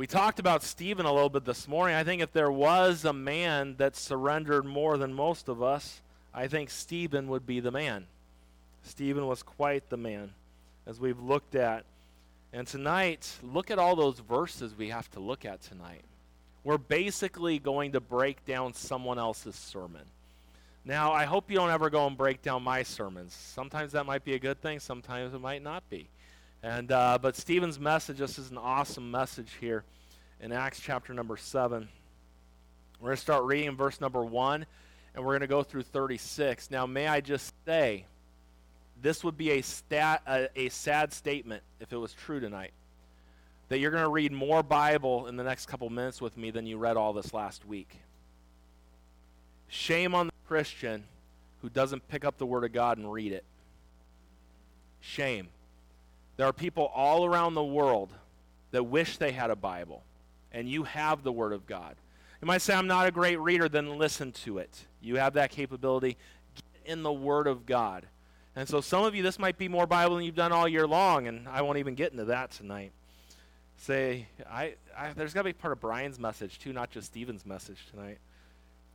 We talked about Stephen a little bit this morning. I think if there was a man that surrendered more than most of us, I think Stephen would be the man. Stephen was quite the man, as we've looked at. And tonight, look at all those verses we have to look at tonight. We're basically going to break down someone else's sermon. Now, I hope you don't ever go and break down my sermons. Sometimes that might be a good thing, sometimes it might not be. And uh, but Stephen's message, this is an awesome message here in Acts chapter number seven. We're going to start reading verse number one, and we're going to go through 36. Now, may I just say, this would be a stat a, a sad statement if it was true tonight. That you're going to read more Bible in the next couple minutes with me than you read all this last week. Shame on the Christian who doesn't pick up the Word of God and read it. Shame. There are people all around the world that wish they had a Bible, and you have the Word of God. You might say, I'm not a great reader, then listen to it. You have that capability. Get in the Word of God. And so, some of you, this might be more Bible than you've done all year long, and I won't even get into that tonight. Say, I, I there's got to be part of Brian's message, too, not just Stephen's message tonight.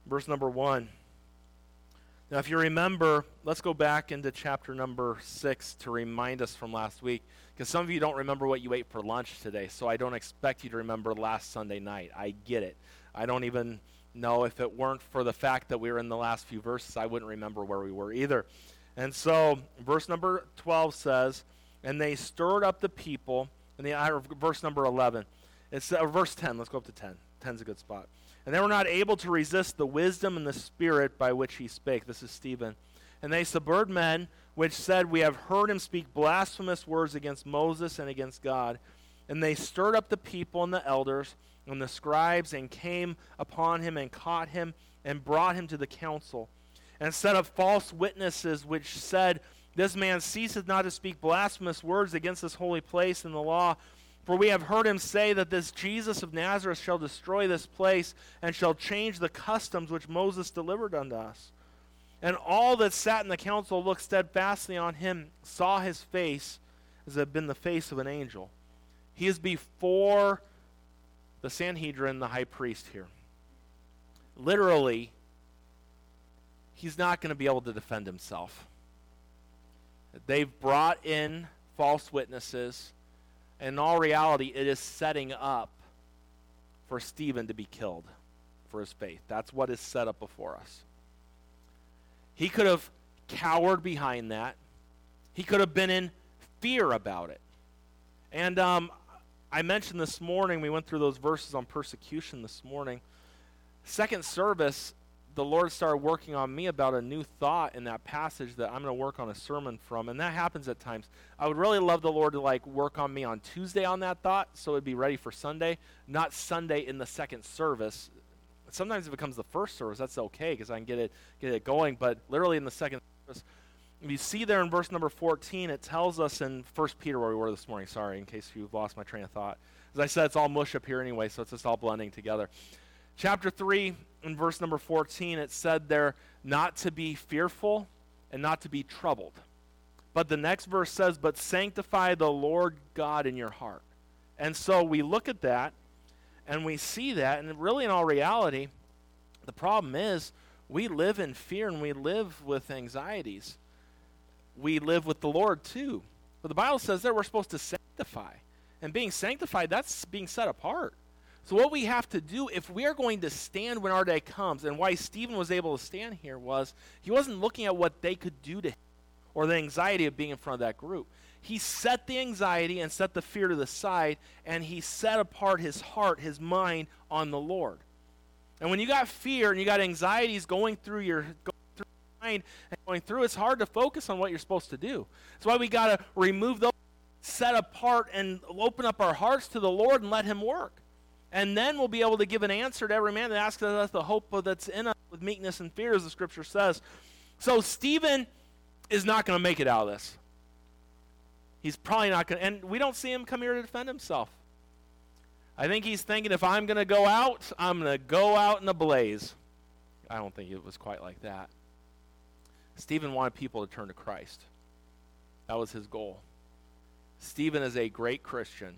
Verse number one. Now, if you remember, let's go back into chapter number six to remind us from last week, because some of you don't remember what you ate for lunch today, so I don't expect you to remember last Sunday night. I get it. I don't even know if it weren't for the fact that we were in the last few verses, I wouldn't remember where we were either. And so, verse number 12 says, And they stirred up the people, and the uh, verse number 11. It's uh, verse 10. Let's go up to 10. 10's a good spot. And they were not able to resist the wisdom and the spirit by which he spake. This is Stephen. And they subverted men, which said, We have heard him speak blasphemous words against Moses and against God. And they stirred up the people and the elders and the scribes, and came upon him and caught him and brought him to the council. And set up false witnesses, which said, This man ceaseth not to speak blasphemous words against this holy place and the law. For we have heard him say that this Jesus of Nazareth shall destroy this place and shall change the customs which Moses delivered unto us. And all that sat in the council looked steadfastly on him, saw his face as it had been the face of an angel. He is before the Sanhedrin, the high priest here. Literally, he's not going to be able to defend himself. They've brought in false witnesses in all reality, it is setting up for Stephen to be killed for his faith. That's what is set up before us. He could have cowered behind that, he could have been in fear about it. And um, I mentioned this morning, we went through those verses on persecution this morning. Second service, the Lord started working on me about a new thought in that passage that I'm going to work on a sermon from, and that happens at times. I would really love the Lord to like work on me on Tuesday on that thought, so it'd be ready for Sunday, not Sunday in the second service. Sometimes it becomes the first service. That's okay because I can get it get it going, but literally in the second service. If you see there in verse number 14, it tells us in 1 Peter where we were this morning. Sorry, in case you've lost my train of thought. As I said, it's all mush up here anyway, so it's just all blending together. Chapter 3, in verse number 14, it said there not to be fearful and not to be troubled. But the next verse says, But sanctify the Lord God in your heart. And so we look at that and we see that, and really, in all reality, the problem is we live in fear and we live with anxieties. We live with the Lord too. But the Bible says that we're supposed to sanctify. And being sanctified, that's being set apart. So, what we have to do, if we are going to stand when our day comes, and why Stephen was able to stand here was he wasn't looking at what they could do to him or the anxiety of being in front of that group. He set the anxiety and set the fear to the side, and he set apart his heart, his mind on the Lord. And when you got fear and you got anxieties going through your, going through your mind and going through, it's hard to focus on what you're supposed to do. That's why we got to remove those, set apart, and open up our hearts to the Lord and let Him work. And then we'll be able to give an answer to every man that asks us the hope that's in us with meekness and fear, as the scripture says. So Stephen is not going to make it out of this. He's probably not going to, and we don't see him come here to defend himself. I think he's thinking if I'm going to go out, I'm going to go out in a blaze. I don't think it was quite like that. Stephen wanted people to turn to Christ. That was his goal. Stephen is a great Christian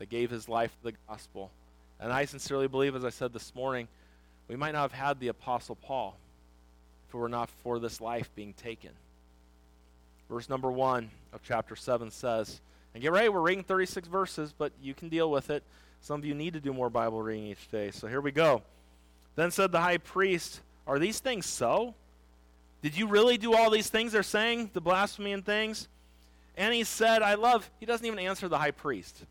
that gave his life to the gospel. And I sincerely believe, as I said this morning, we might not have had the Apostle Paul if it were not for this life being taken. Verse number 1 of chapter 7 says, and get ready, we're reading 36 verses, but you can deal with it. Some of you need to do more Bible reading each day. So here we go. Then said the high priest, Are these things so? Did you really do all these things they're saying, the blasphemy and things? And he said, I love, he doesn't even answer the high priest.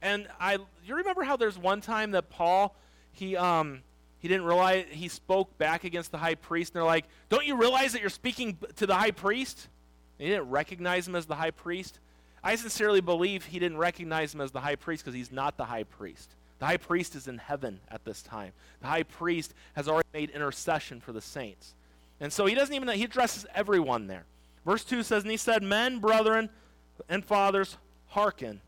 And I, you remember how there's one time that Paul, he, um, he didn't realize, he spoke back against the high priest, and they're like, Don't you realize that you're speaking to the high priest? And he didn't recognize him as the high priest. I sincerely believe he didn't recognize him as the high priest because he's not the high priest. The high priest is in heaven at this time. The high priest has already made intercession for the saints. And so he doesn't even, he addresses everyone there. Verse 2 says, And he said, Men, brethren, and fathers, hearken.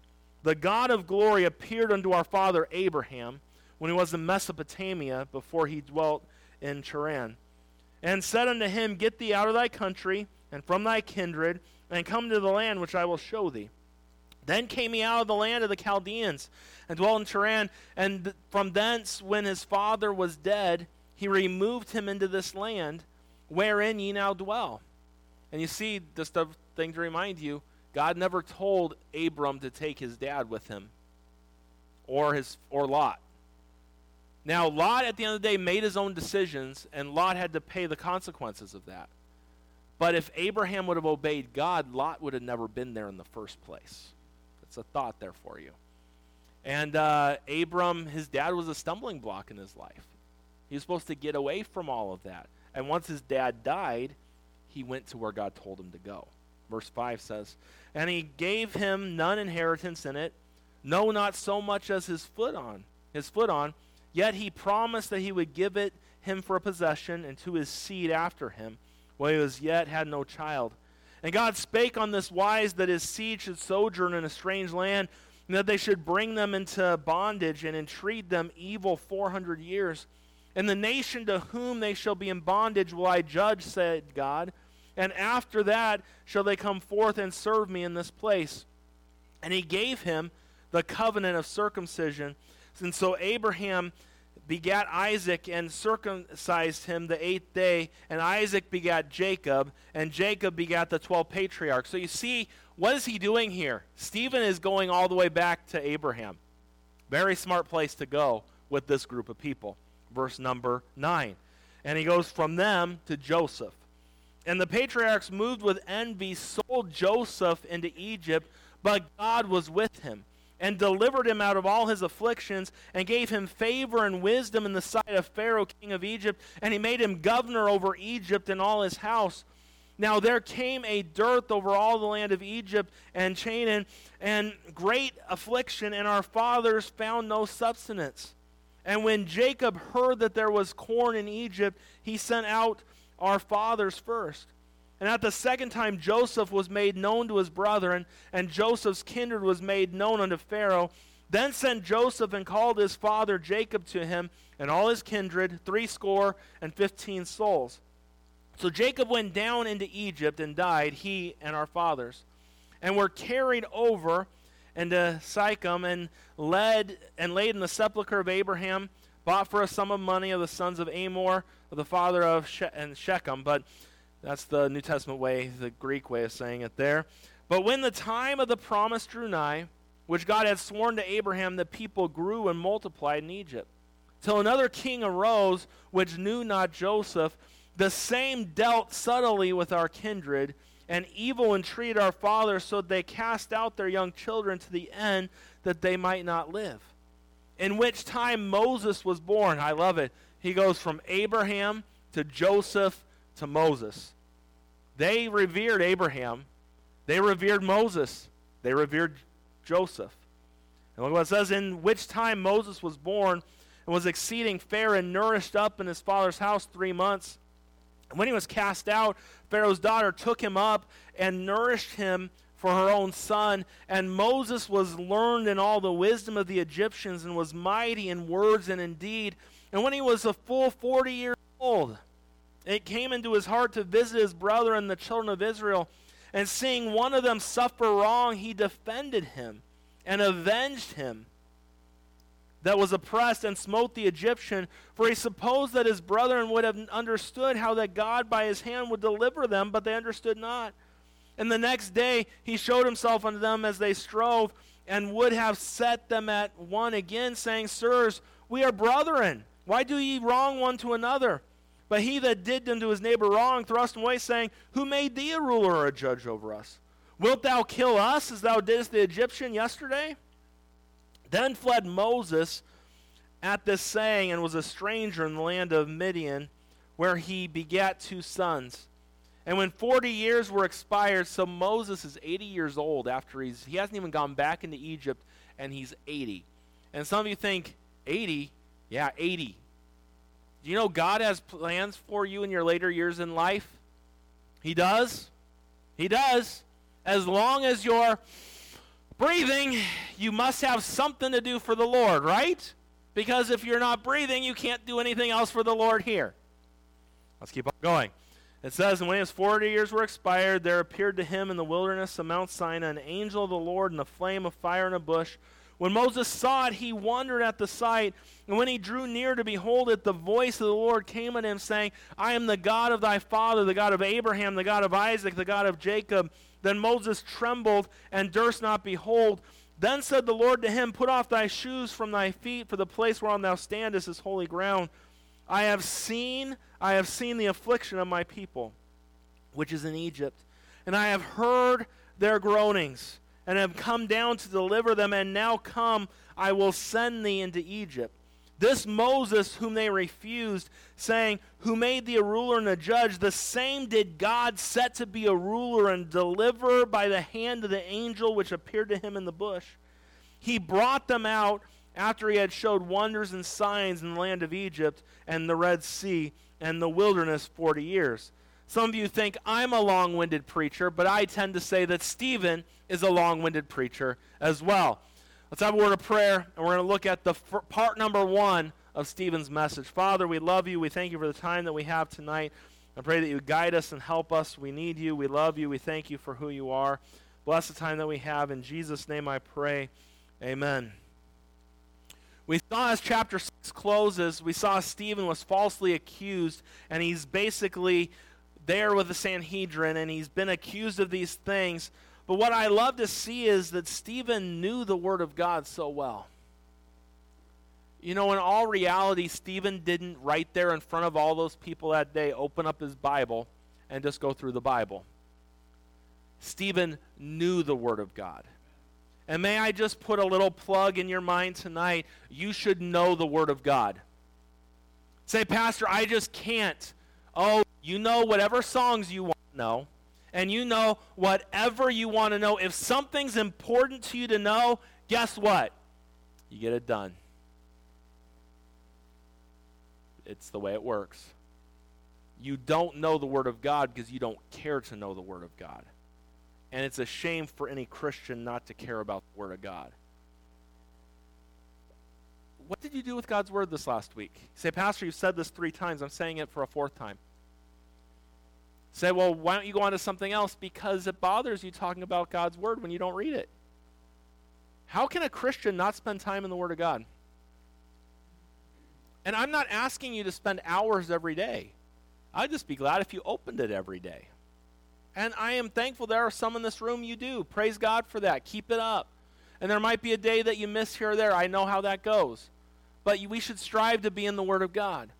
The God of glory appeared unto our father Abraham when he was in Mesopotamia before he dwelt in Charan, and said unto him, Get thee out of thy country and from thy kindred and come to the land which I will show thee. Then came he out of the land of the Chaldeans and dwelt in Charan, and from thence, when his father was dead, he removed him into this land wherein ye now dwell. And you see, just a thing to remind you, God never told Abram to take his dad with him or his or Lot. Now, Lot at the end of the day made his own decisions, and Lot had to pay the consequences of that. But if Abraham would have obeyed God, Lot would have never been there in the first place. That's a thought there for you. And uh, Abram, his dad was a stumbling block in his life. He was supposed to get away from all of that. And once his dad died, he went to where God told him to go. Verse 5 says, And he gave him none inheritance in it, no, not so much as his foot on, his foot on, yet he promised that he would give it him for a possession and to his seed after him while he was yet had no child. And God spake on this wise that his seed should sojourn in a strange land, and that they should bring them into bondage and entreat them evil four hundred years. And the nation to whom they shall be in bondage will I judge, said God. And after that shall they come forth and serve me in this place. And he gave him the covenant of circumcision. And so Abraham begat Isaac and circumcised him the eighth day, and Isaac begat Jacob, and Jacob begat the twelve patriarchs. So you see, what is he doing here? Stephen is going all the way back to Abraham. Very smart place to go with this group of people. Verse number 9. And he goes from them to Joseph. And the patriarchs moved with envy, sold Joseph into Egypt, but God was with him and delivered him out of all his afflictions, and gave him favor and wisdom in the sight of Pharaoh, king of Egypt, and he made him governor over Egypt and all his house. Now there came a dearth over all the land of Egypt and Canaan, and great affliction, and our fathers found no substance. And when Jacob heard that there was corn in Egypt, he sent out our fathers first. And at the second time, Joseph was made known to his brethren, and Joseph's kindred was made known unto Pharaoh. Then sent Joseph and called his father Jacob to him, and all his kindred, threescore and fifteen souls. So Jacob went down into Egypt and died, he and our fathers, and were carried over into Sychem and led and laid in the sepulchre of Abraham, bought for a sum of money of the sons of Amor, of the father of she- and Shechem. But that's the New Testament way, the Greek way of saying it there. But when the time of the promise drew nigh, which God had sworn to Abraham, the people grew and multiplied in Egypt. Till another king arose, which knew not Joseph. The same dealt subtly with our kindred, and evil entreated our fathers, so they cast out their young children to the end that they might not live. In which time Moses was born. I love it. He goes from Abraham to Joseph to Moses. They revered Abraham. They revered Moses. They revered Joseph. And look what it says in which time Moses was born and was exceeding fair and nourished up in his father's house three months. And when he was cast out, Pharaoh's daughter took him up and nourished him for her own son. And Moses was learned in all the wisdom of the Egyptians and was mighty in words and in deed. And when he was a full 40 years old, it came into his heart to visit his brother and the children of Israel. And seeing one of them suffer wrong, he defended him and avenged him that was oppressed and smote the Egyptian, for he supposed that his brethren would have understood how that God by his hand would deliver them, but they understood not. And the next day he showed himself unto them as they strove, and would have set them at one again, saying, Sirs, we are brethren. Why do ye wrong one to another? But he that did unto his neighbor wrong thrust him away, saying, Who made thee a ruler or a judge over us? Wilt thou kill us as thou didst the Egyptian yesterday? Then fled Moses at this saying and was a stranger in the land of Midian, where he begat two sons. And when 40 years were expired, so Moses is 80 years old after he's, he hasn't even gone back into Egypt, and he's 80. And some of you think, 80? Yeah, 80. Do you know God has plans for you in your later years in life? He does. He does. As long as you're breathing, you must have something to do for the Lord, right? Because if you're not breathing, you can't do anything else for the Lord here. Let's keep on going. It says, And when his forty years were expired, there appeared to him in the wilderness of Mount Sinai an angel of the Lord in a flame of fire in a bush. When Moses saw it, he wondered at the sight. And when he drew near to behold it, the voice of the Lord came unto him, saying, I am the God of thy father, the God of Abraham, the God of Isaac, the God of Jacob. Then Moses trembled and durst not behold. Then said the Lord to him, Put off thy shoes from thy feet, for the place whereon thou standest is holy ground. I have seen, I have seen the affliction of my people, which is in Egypt, and I have heard their groanings, and have come down to deliver them, and now come, I will send thee into Egypt. This Moses, whom they refused, saying, Who made thee a ruler and a judge, the same did God set to be a ruler and deliver by the hand of the angel which appeared to him in the bush. He brought them out after he had showed wonders and signs in the land of Egypt and the Red Sea and the wilderness 40 years. Some of you think I'm a long winded preacher, but I tend to say that Stephen is a long winded preacher as well. Let's have a word of prayer, and we're going to look at the f- part number one of Stephen's message. Father, we love you. We thank you for the time that we have tonight. I pray that you guide us and help us. We need you. We love you. We thank you for who you are. Bless the time that we have. In Jesus' name I pray. Amen. We saw as chapter 6 closes, we saw Stephen was falsely accused, and he's basically there with the Sanhedrin, and he's been accused of these things. But what I love to see is that Stephen knew the Word of God so well. You know, in all reality, Stephen didn't right there in front of all those people that day open up his Bible and just go through the Bible. Stephen knew the Word of God. And may I just put a little plug in your mind tonight? You should know the Word of God. Say, Pastor, I just can't. Oh, you know whatever songs you want to know and you know whatever you want to know. If something's important to you to know, guess what? You get it done. It's the way it works. You don't know the Word of God because you don't care to know the Word of God. And it's a shame for any Christian not to care about the Word of God. What did you do with God's Word this last week? You say, Pastor, you've said this three times. I'm saying it for a fourth time. Say, well, why don't you go on to something else? Because it bothers you talking about God's Word when you don't read it. How can a Christian not spend time in the Word of God? And I'm not asking you to spend hours every day. I'd just be glad if you opened it every day. And I am thankful there are some in this room you do. Praise God for that. Keep it up. And there might be a day that you miss here or there. I know how that goes. But we should strive to be in the Word of God.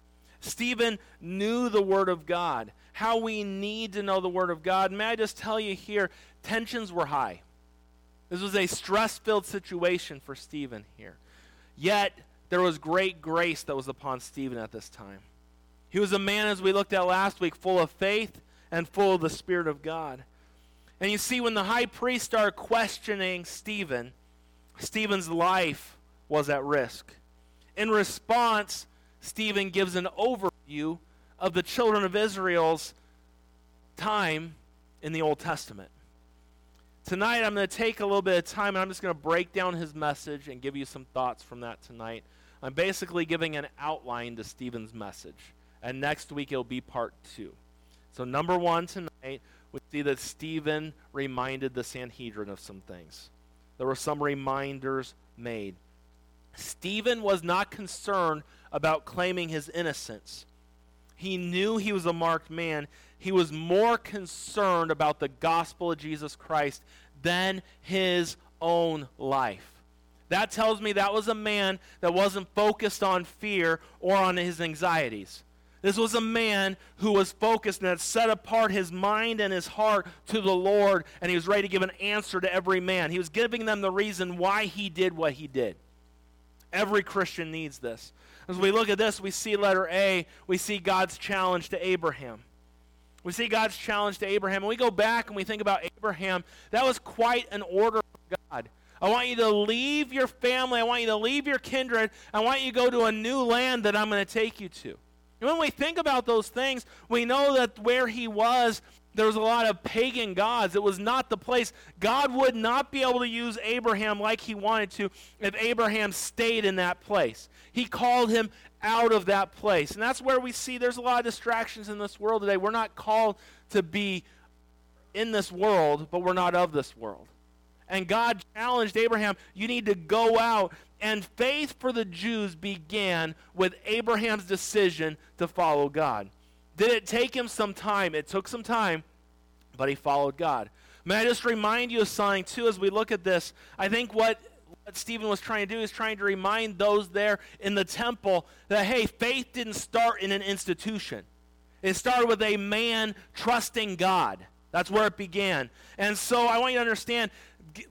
Stephen knew the Word of God how we need to know the Word of God. May I just tell you here, tensions were high. This was a stress filled situation for Stephen here. Yet, there was great grace that was upon Stephen at this time. He was a man, as we looked at last week, full of faith and full of the Spirit of God. And you see, when the high priest started questioning Stephen, Stephen's life was at risk. In response, Stephen gives an overview of the children of Israel's time in the Old Testament. Tonight, I'm going to take a little bit of time and I'm just going to break down his message and give you some thoughts from that tonight. I'm basically giving an outline to Stephen's message. And next week, it'll be part two. So, number one tonight, we see that Stephen reminded the Sanhedrin of some things. there were some reminders made. Stephen was not concerned about claiming his innocence. He knew he was a marked man. He was more concerned about the gospel of Jesus Christ than his own life. That tells me that was a man that wasn't focused on fear or on his anxieties. This was a man who was focused and had set apart his mind and his heart to the Lord, and he was ready to give an answer to every man. He was giving them the reason why he did what he did. Every Christian needs this. As we look at this, we see letter A, we see God's challenge to Abraham. We see God's challenge to Abraham. And we go back and we think about Abraham, that was quite an order from God. I want you to leave your family. I want you to leave your kindred. I want you to go to a new land that I'm going to take you to. And when we think about those things, we know that where he was, there was a lot of pagan gods. It was not the place. God would not be able to use Abraham like he wanted to if Abraham stayed in that place. He called him out of that place. And that's where we see there's a lot of distractions in this world today. We're not called to be in this world, but we're not of this world. And God challenged Abraham, you need to go out. And faith for the Jews began with Abraham's decision to follow God. Did it take him some time? It took some time, but he followed God. May I just remind you of something, too, as we look at this? I think what, what Stephen was trying to do is trying to remind those there in the temple that, hey, faith didn't start in an institution. It started with a man trusting God. That's where it began. And so I want you to understand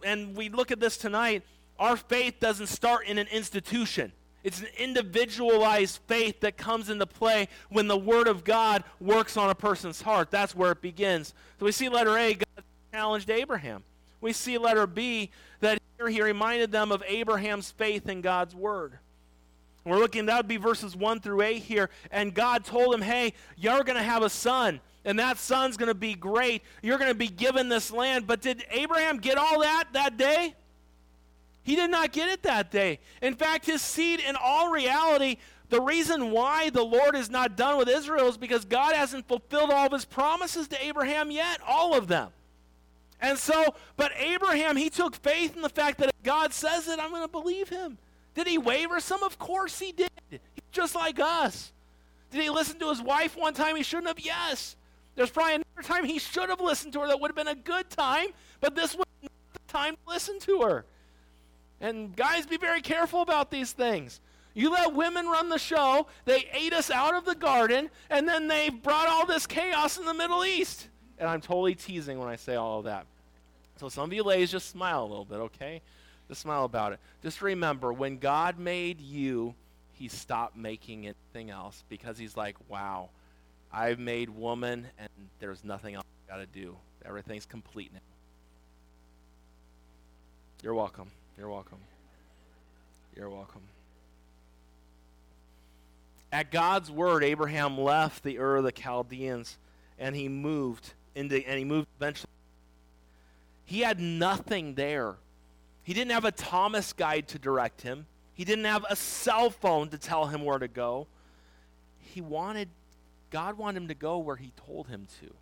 and we look at this tonight, our faith doesn't start in an institution. It's an individualized faith that comes into play when the Word of God works on a person's heart. That's where it begins. So we see letter A, God challenged Abraham. We see letter B, that here he reminded them of Abraham's faith in God's Word. We're looking, that would be verses 1 through 8 here. And God told him, hey, you're going to have a son and that son's going to be great. You're going to be given this land. But did Abraham get all that that day? He did not get it that day. In fact, his seed, in all reality, the reason why the Lord is not done with Israel is because God hasn't fulfilled all of his promises to Abraham yet, all of them. And so, but Abraham, he took faith in the fact that if God says it, I'm going to believe him. Did he waver some? Of course he did. He's just like us. Did he listen to his wife one time he shouldn't have? Yes. There's probably another time he should have listened to her that would have been a good time, but this was not the time to listen to her. And guys, be very careful about these things. You let women run the show, they ate us out of the garden, and then they brought all this chaos in the Middle East. And I'm totally teasing when I say all of that. So some of you ladies just smile a little bit, okay? Just smile about it. Just remember, when God made you, he stopped making anything else because he's like, wow, I've made woman, and there's nothing else I got to do. Everything's complete now. You're welcome. You're welcome. You're welcome. At God's word, Abraham left the Ur of the Chaldeans, and he moved into, and he moved eventually. He had nothing there. He didn't have a Thomas guide to direct him. He didn't have a cell phone to tell him where to go. He wanted God wanted him to go where he told him to.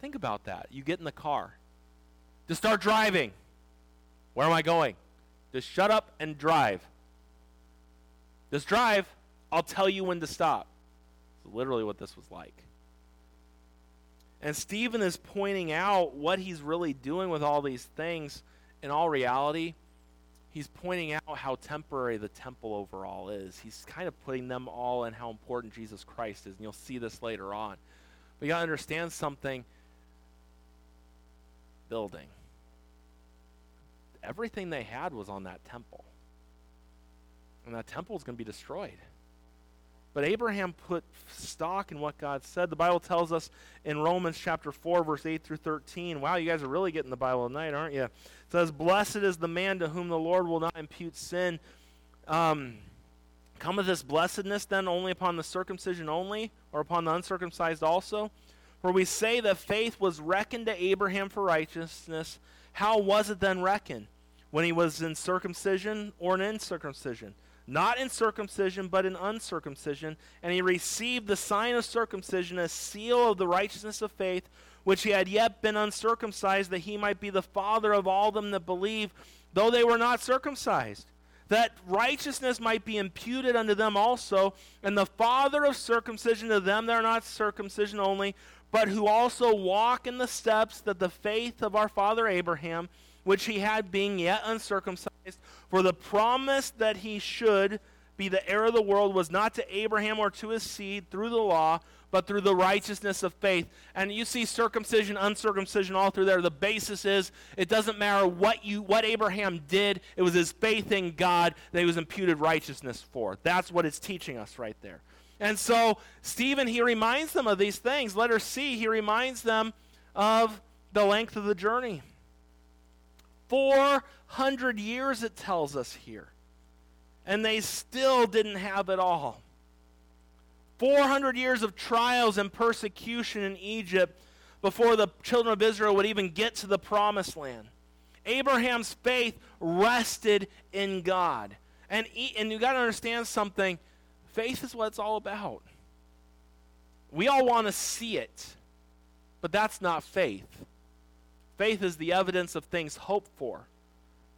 Think about that. You get in the car. To start driving. Where am I going? Just shut up and drive. Just drive. I'll tell you when to stop. It's literally what this was like. And Stephen is pointing out what he's really doing with all these things. In all reality, he's pointing out how temporary the temple overall is. He's kind of putting them all in how important Jesus Christ is, and you'll see this later on. But you got to understand something building. Everything they had was on that temple. And that temple is going to be destroyed. But Abraham put stock in what God said. The Bible tells us in Romans chapter 4, verse 8 through 13. Wow, you guys are really getting the Bible tonight, aren't you? It says, Blessed is the man to whom the Lord will not impute sin. Um, cometh this blessedness then only upon the circumcision only, or upon the uncircumcised also? For we say that faith was reckoned to Abraham for righteousness. How was it then reckoned? When he was in circumcision or in incircumcision? Not in circumcision, but in uncircumcision. And he received the sign of circumcision, a seal of the righteousness of faith, which he had yet been uncircumcised, that he might be the father of all them that believe, though they were not circumcised, that righteousness might be imputed unto them also, and the father of circumcision to them that are not circumcision only, but who also walk in the steps that the faith of our father Abraham, which he had being yet uncircumcised, for the promise that he should be the heir of the world was not to Abraham or to his seed through the law, but through the righteousness of faith. And you see circumcision, uncircumcision all through there. The basis is it doesn't matter what you what Abraham did, it was his faith in God that he was imputed righteousness for. That's what it's teaching us right there. And so Stephen he reminds them of these things. Letter C, he reminds them of the length of the journey. 400 years it tells us here. And they still didn't have it all. 400 years of trials and persecution in Egypt before the children of Israel would even get to the promised land. Abraham's faith rested in God. And, and you got to understand something faith is what it's all about. We all want to see it, but that's not faith. Faith is the evidence of things hoped for,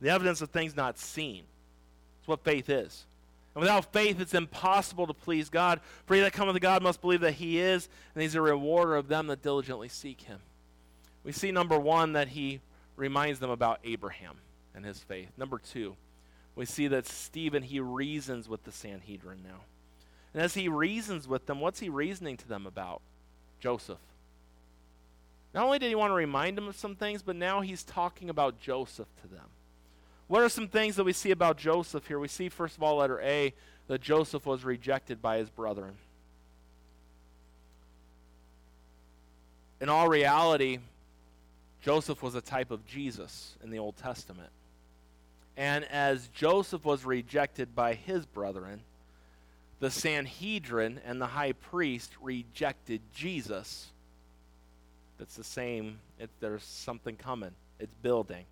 the evidence of things not seen. That's what faith is. And without faith, it's impossible to please God. For he that cometh to God must believe that he is, and he's a rewarder of them that diligently seek him. We see, number one, that he reminds them about Abraham and his faith. Number two, we see that Stephen, he reasons with the Sanhedrin now. And as he reasons with them, what's he reasoning to them about? Joseph. Not only did he want to remind them of some things, but now he's talking about Joseph to them. What are some things that we see about Joseph here? We see, first of all, letter A, that Joseph was rejected by his brethren. In all reality, Joseph was a type of Jesus in the Old Testament. And as Joseph was rejected by his brethren, the Sanhedrin and the high priest rejected Jesus. That's the same. It, there's something coming. It's building.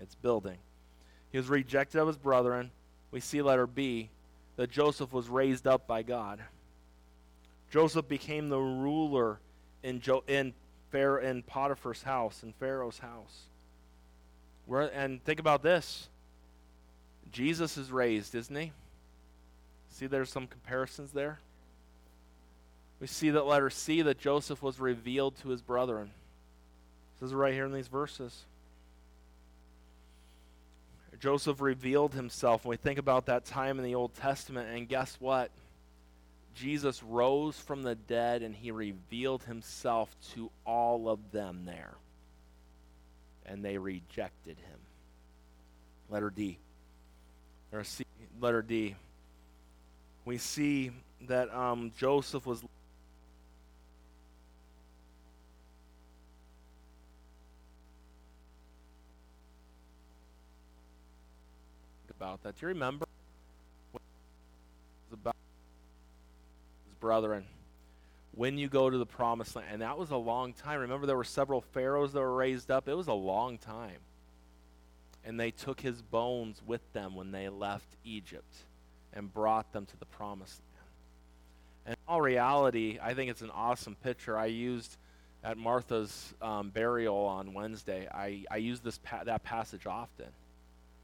It's building. He was rejected of his brethren. We see letter B that Joseph was raised up by God. Joseph became the ruler in, jo- in, Pharaoh, in Potiphar's house, in Pharaoh's house. Where, and think about this Jesus is raised, isn't he? See, there's some comparisons there. We see that letter C that Joseph was revealed to his brethren. This is right here in these verses. Joseph revealed himself. When we think about that time in the Old Testament, and guess what? Jesus rose from the dead and he revealed himself to all of them there. And they rejected him. Letter D. Or C, letter D. We see that um, Joseph was about that. Do you remember about his brethren? When you go to the promised land, and that was a long time. Remember, there were several pharaohs that were raised up. It was a long time. And they took his bones with them when they left Egypt and brought them to the promised land. And in all reality, I think it's an awesome picture. I used at Martha's um, burial on Wednesday. I, I used this pa- that passage often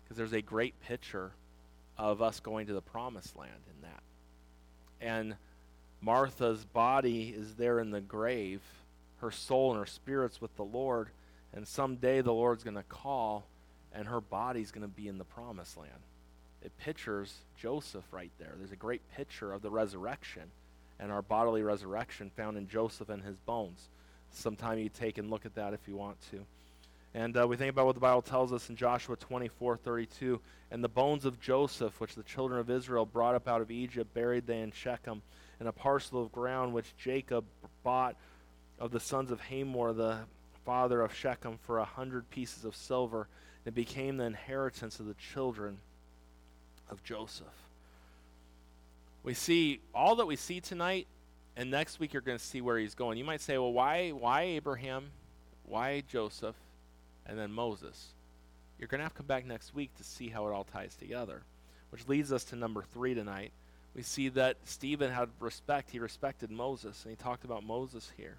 because there's a great picture of us going to the promised land in that. And Martha's body is there in the grave, her soul and her spirit's with the Lord, and someday the Lord's going to call and her body's going to be in the promised land. It pictures Joseph right there. There's a great picture of the resurrection and our bodily resurrection found in Joseph and his bones. Sometime you take and look at that if you want to. And uh, we think about what the Bible tells us in Joshua 24 32. And the bones of Joseph, which the children of Israel brought up out of Egypt, buried they in Shechem, in a parcel of ground which Jacob bought of the sons of Hamor, the father of Shechem, for a hundred pieces of silver. And It became the inheritance of the children of Joseph. We see all that we see tonight, and next week you're going to see where he's going. You might say, well, why, why Abraham? Why Joseph? And then Moses. You're going to have to come back next week to see how it all ties together. Which leads us to number three tonight. We see that Stephen had respect. He respected Moses, and he talked about Moses here.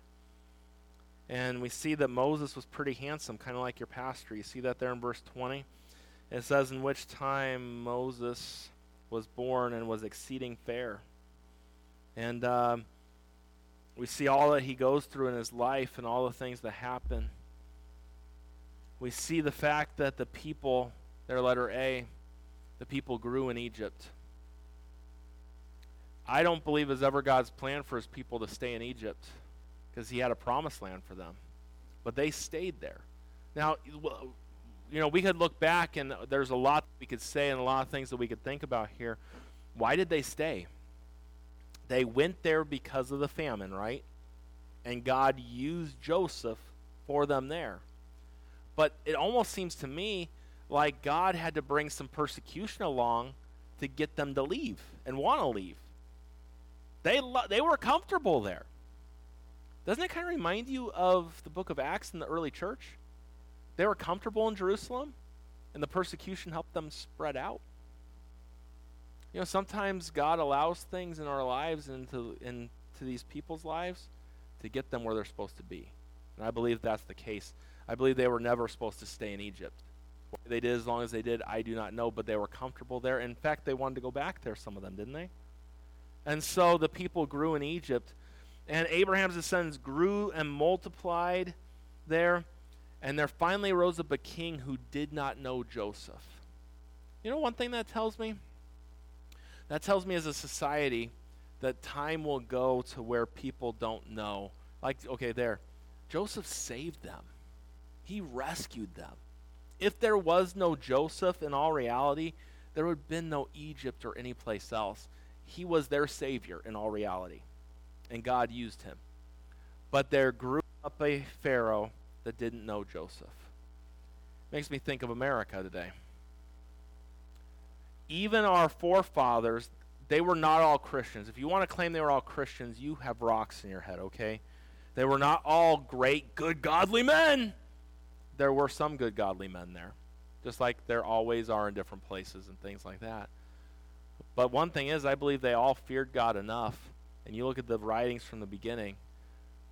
And we see that Moses was pretty handsome, kind of like your pastor. You see that there in verse 20? It says, In which time Moses was born and was exceeding fair. And um, we see all that he goes through in his life and all the things that happen. We see the fact that the people, their letter A, the people grew in Egypt. I don't believe it's ever God's plan for his people to stay in Egypt because he had a promised land for them. But they stayed there. Now, you know, we could look back and there's a lot we could say and a lot of things that we could think about here. Why did they stay? They went there because of the famine, right? And God used Joseph for them there. But it almost seems to me like God had to bring some persecution along to get them to leave and want to leave. They, lo- they were comfortable there. Doesn't it kind of remind you of the book of Acts in the early church? They were comfortable in Jerusalem, and the persecution helped them spread out. You know, sometimes God allows things in our lives and into, into these people's lives to get them where they're supposed to be. And I believe that's the case. I believe they were never supposed to stay in Egypt. What they did as long as they did, I do not know, but they were comfortable there. In fact, they wanted to go back there, some of them, didn't they? And so the people grew in Egypt, and Abraham's descendants grew and multiplied there, and there finally rose up a king who did not know Joseph. You know one thing that tells me? That tells me as a society that time will go to where people don't know. Like, okay, there. Joseph saved them, he rescued them. If there was no Joseph in all reality, there would have been no Egypt or any place else. He was their Savior in all reality, and God used him. But there grew up a Pharaoh that didn't know Joseph. Makes me think of America today even our forefathers, they were not all Christians. If you want to claim they were all Christians, you have rocks in your head, okay? They were not all great, good, godly men. There were some good, godly men there, just like there always are in different places and things like that. But one thing is, I believe they all feared God enough. And you look at the writings from the beginning,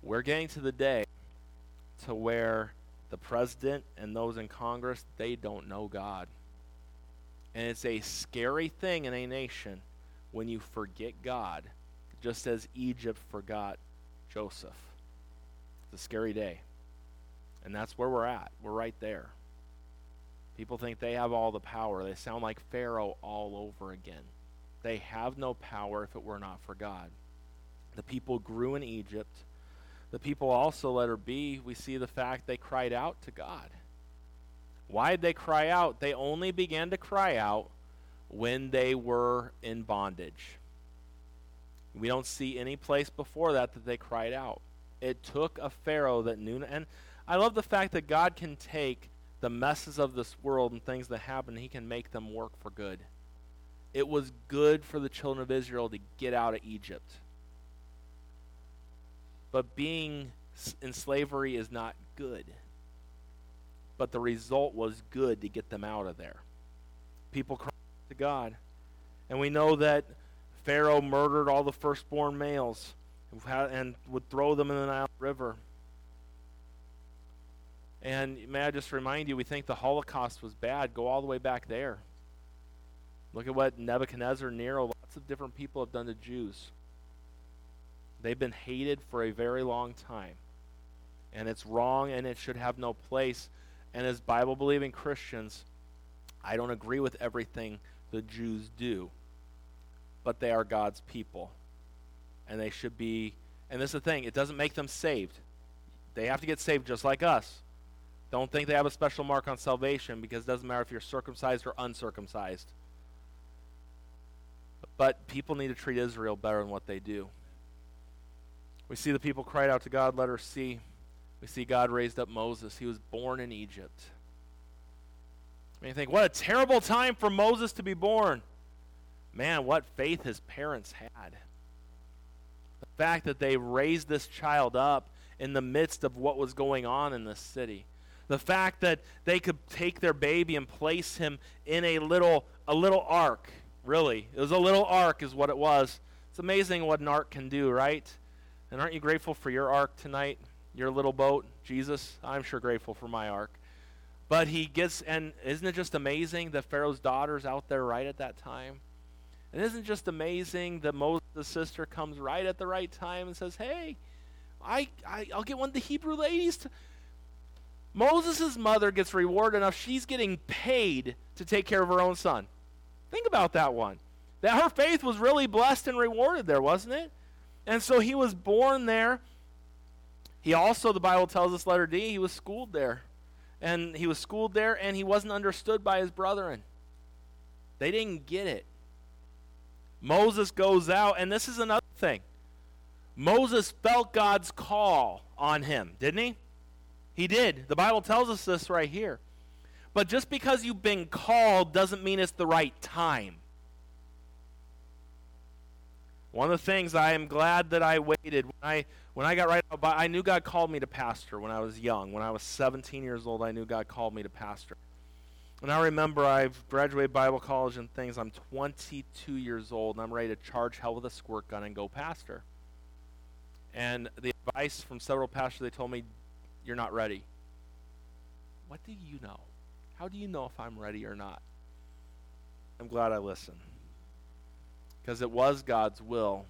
we're getting to the day to where the president and those in Congress, they don't know God. And it's a scary thing in a nation when you forget God, just as Egypt forgot Joseph. It's a scary day. And that's where we're at. We're right there. People think they have all the power. They sound like Pharaoh all over again. They have no power if it were not for God. The people grew in Egypt. The people also, let her be, we see the fact they cried out to God. Why did they cry out? They only began to cry out when they were in bondage. We don't see any place before that that they cried out. It took a Pharaoh that knew. And I love the fact that God can take the messes of this world and things that happen, He can make them work for good. It was good for the children of Israel to get out of Egypt. But being in slavery is not good but the result was good to get them out of there. People cried to God. And we know that Pharaoh murdered all the firstborn males and would throw them in the Nile River. And may I just remind you, we think the Holocaust was bad. Go all the way back there. Look at what Nebuchadnezzar, Nero, lots of different people have done to Jews. They've been hated for a very long time. And it's wrong and it should have no place and as Bible believing Christians, I don't agree with everything the Jews do, but they are God's people. And they should be, and this is the thing, it doesn't make them saved. They have to get saved just like us. Don't think they have a special mark on salvation because it doesn't matter if you're circumcised or uncircumcised. But people need to treat Israel better than what they do. We see the people cried out to God, let her see. We see God raised up Moses. He was born in Egypt. And you think, what a terrible time for Moses to be born. Man, what faith his parents had. The fact that they raised this child up in the midst of what was going on in the city. The fact that they could take their baby and place him in a little a little ark. Really, it was a little ark, is what it was. It's amazing what an ark can do, right? And aren't you grateful for your ark tonight? your little boat, Jesus? I'm sure grateful for my ark. But he gets, and isn't it just amazing that Pharaoh's daughter's out there right at that time? And isn't it just amazing that Moses' sister comes right at the right time and says, Hey, I, I, I'll get one of the Hebrew ladies to. Moses' mother gets rewarded enough, she's getting paid to take care of her own son. Think about that one. That her faith was really blessed and rewarded there, wasn't it? And so he was born there. He also, the Bible tells us, letter D, he was schooled there and he was schooled there and he wasn't understood by his brethren. They didn't get it. Moses goes out, and this is another thing. Moses felt God's call on him, didn't he? He did. The Bible tells us this right here. But just because you've been called doesn't mean it's the right time. One of the things I am glad that I waited when I when I got right out, I knew God called me to pastor when I was young. When I was 17 years old, I knew God called me to pastor. And I remember I've graduated Bible college and things. I'm 22 years old and I'm ready to charge hell with a squirt gun and go pastor. And the advice from several pastors, they told me, You're not ready. What do you know? How do you know if I'm ready or not? I'm glad I listened because it was God's will,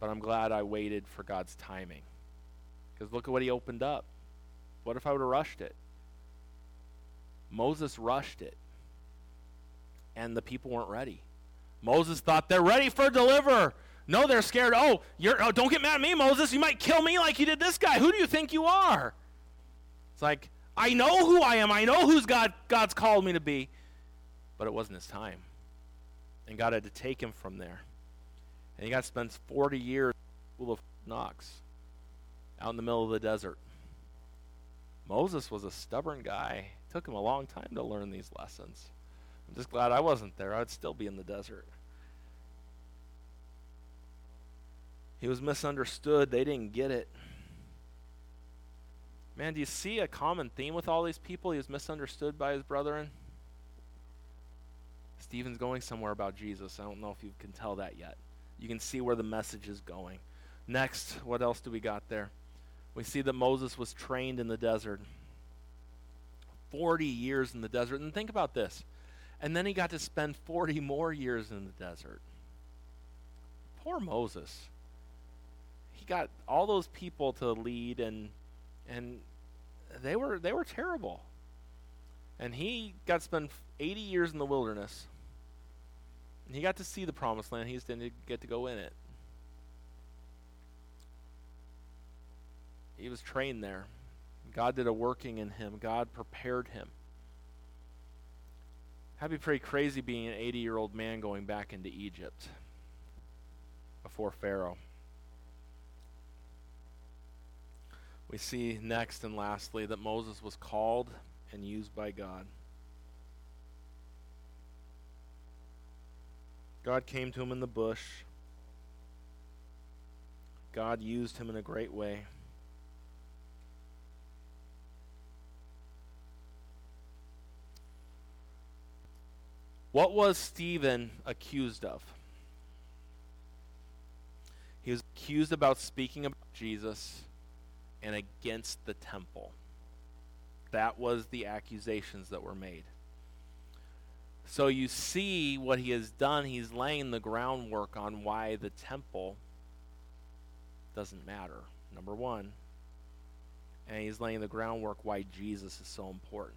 but I'm glad I waited for God's timing. Because look at what he opened up. What if I would have rushed it? Moses rushed it, and the people weren't ready. Moses thought they're ready for a deliverer. No, they're scared. Oh, you're, oh, don't get mad at me, Moses. You might kill me like you did this guy. Who do you think you are? It's like, I know who I am. I know who's God, God's called me to be. But it wasn't his time and God had to take him from there. And he got to spend 40 years full of knocks out in the middle of the desert. Moses was a stubborn guy. It took him a long time to learn these lessons. I'm just glad I wasn't there. I'd still be in the desert. He was misunderstood. They didn't get it. Man, do you see a common theme with all these people? He was misunderstood by his brethren. Stephen's going somewhere about Jesus. I don't know if you can tell that yet. You can see where the message is going. Next, what else do we got there? We see that Moses was trained in the desert. 40 years in the desert. And think about this. And then he got to spend 40 more years in the desert. Poor Moses. He got all those people to lead and and they were they were terrible. And he got to spend 80 years in the wilderness. And he got to see the promised land. He just didn't get to go in it. He was trained there. God did a working in him. God prepared him. That'd be pretty crazy being an 80 year old man going back into Egypt before Pharaoh. We see next and lastly that Moses was called and used by God. God came to him in the bush. God used him in a great way. What was Stephen accused of? He was accused about speaking about Jesus and against the temple. That was the accusations that were made. So you see what he has done. He's laying the groundwork on why the temple doesn't matter, number one. And he's laying the groundwork why Jesus is so important.